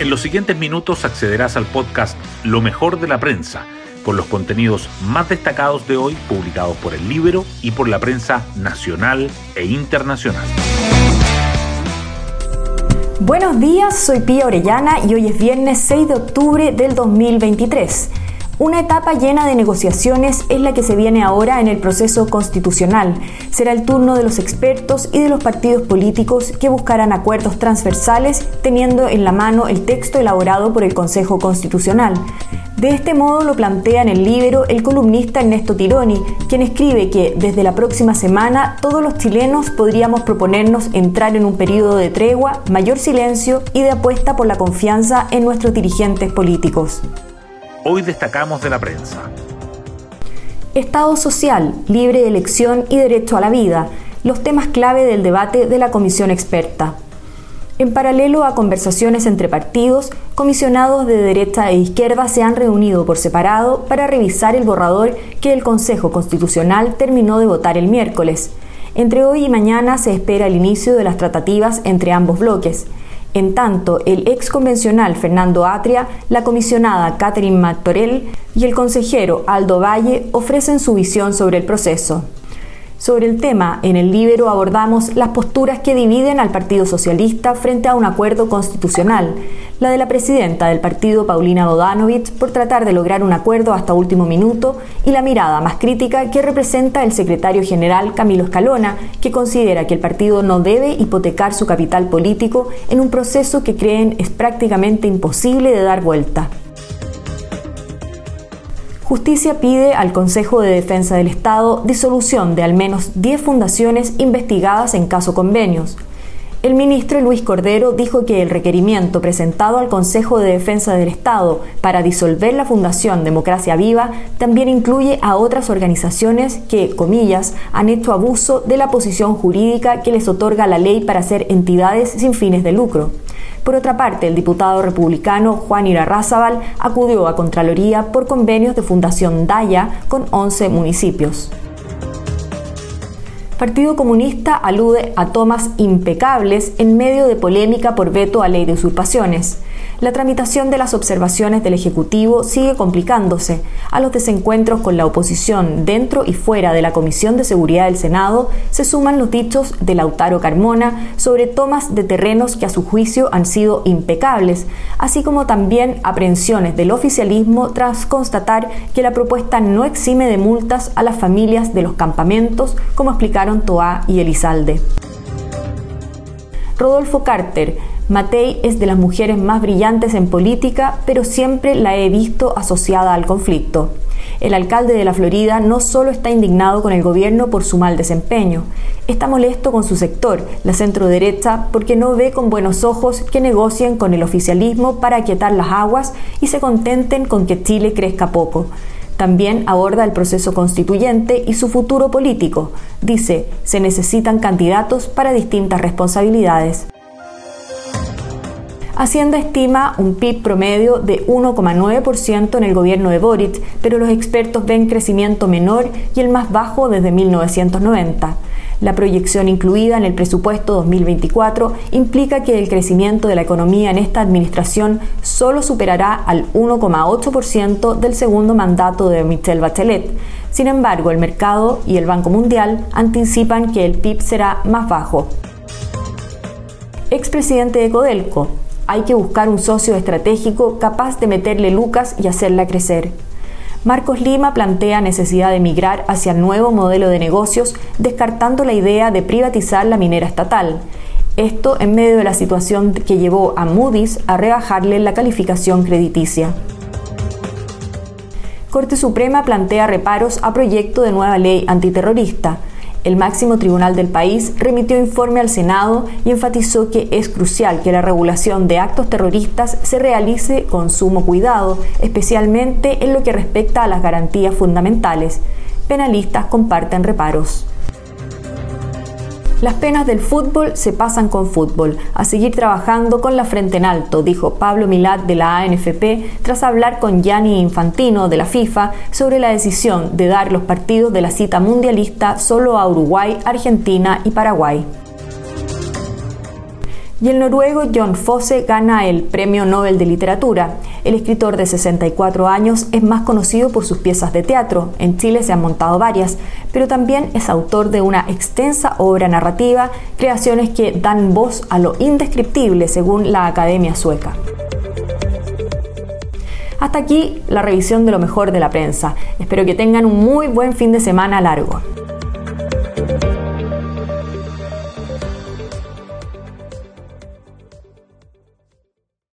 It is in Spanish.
En los siguientes minutos accederás al podcast Lo mejor de la prensa, con los contenidos más destacados de hoy publicados por el libro y por la prensa nacional e internacional. Buenos días, soy Pía Orellana y hoy es viernes 6 de octubre del 2023. Una etapa llena de negociaciones es la que se viene ahora en el proceso constitucional. Será el turno de los expertos y de los partidos políticos que buscarán acuerdos transversales teniendo en la mano el texto elaborado por el Consejo Constitucional. De este modo lo plantea en el libro el columnista Ernesto Tironi, quien escribe que desde la próxima semana todos los chilenos podríamos proponernos entrar en un periodo de tregua, mayor silencio y de apuesta por la confianza en nuestros dirigentes políticos hoy destacamos de la prensa. Estado social, libre elección y derecho a la vida, los temas clave del debate de la comisión experta. En paralelo a conversaciones entre partidos, comisionados de derecha e izquierda se han reunido por separado para revisar el borrador que el Consejo Constitucional terminó de votar el miércoles. Entre hoy y mañana se espera el inicio de las tratativas entre ambos bloques. En tanto, el ex convencional Fernando Atria, la comisionada Catherine Martorell y el consejero Aldo Valle ofrecen su visión sobre el proceso. Sobre el tema, en el libro abordamos las posturas que dividen al Partido Socialista frente a un acuerdo constitucional, la de la presidenta del partido, Paulina Bodanovich, por tratar de lograr un acuerdo hasta último minuto, y la mirada más crítica que representa el secretario general Camilo Escalona, que considera que el partido no debe hipotecar su capital político en un proceso que creen es prácticamente imposible de dar vuelta. Justicia pide al Consejo de Defensa del Estado disolución de al menos 10 fundaciones investigadas en caso convenios. El ministro Luis Cordero dijo que el requerimiento presentado al Consejo de Defensa del Estado para disolver la Fundación Democracia Viva también incluye a otras organizaciones que, comillas, han hecho abuso de la posición jurídica que les otorga la ley para ser entidades sin fines de lucro. Por otra parte, el diputado republicano Juan Irarrázaval acudió a Contraloría por convenios de Fundación Daya con 11 municipios. Partido Comunista alude a tomas impecables en medio de polémica por veto a ley de usurpaciones la tramitación de las observaciones del Ejecutivo sigue complicándose. A los desencuentros con la oposición dentro y fuera de la Comisión de Seguridad del Senado se suman los dichos de Lautaro Carmona sobre tomas de terrenos que a su juicio han sido impecables, así como también aprehensiones del oficialismo tras constatar que la propuesta no exime de multas a las familias de los campamentos, como explicaron Toá y Elizalde. Rodolfo Carter, Matei es de las mujeres más brillantes en política, pero siempre la he visto asociada al conflicto. El alcalde de la Florida no solo está indignado con el gobierno por su mal desempeño, está molesto con su sector, la centro derecha, porque no ve con buenos ojos que negocien con el oficialismo para aquietar las aguas y se contenten con que Chile crezca poco. También aborda el proceso constituyente y su futuro político. Dice, se necesitan candidatos para distintas responsabilidades. Hacienda estima un PIB promedio de 1,9% en el gobierno de Boric, pero los expertos ven crecimiento menor y el más bajo desde 1990. La proyección incluida en el presupuesto 2024 implica que el crecimiento de la economía en esta administración solo superará al 1,8% del segundo mandato de Michelle Bachelet. Sin embargo, el mercado y el Banco Mundial anticipan que el PIB será más bajo. Expresidente de Codelco, hay que buscar un socio estratégico capaz de meterle lucas y hacerla crecer. Marcos Lima plantea necesidad de migrar hacia el nuevo modelo de negocios, descartando la idea de privatizar la minera estatal. Esto en medio de la situación que llevó a Moody's a rebajarle la calificación crediticia. Corte Suprema plantea reparos a proyecto de nueva ley antiterrorista. El máximo tribunal del país remitió informe al Senado y enfatizó que es crucial que la regulación de actos terroristas se realice con sumo cuidado, especialmente en lo que respecta a las garantías fundamentales. Penalistas comparten reparos. Las penas del fútbol se pasan con fútbol, a seguir trabajando con la frente en alto, dijo Pablo Milat de la ANFP tras hablar con Gianni Infantino de la FIFA sobre la decisión de dar los partidos de la cita mundialista solo a Uruguay, Argentina y Paraguay. Y el noruego John Fosse gana el Premio Nobel de Literatura. El escritor de 64 años es más conocido por sus piezas de teatro. En Chile se han montado varias, pero también es autor de una extensa obra narrativa, creaciones que dan voz a lo indescriptible según la Academia Sueca. Hasta aquí la revisión de lo mejor de la prensa. Espero que tengan un muy buen fin de semana largo.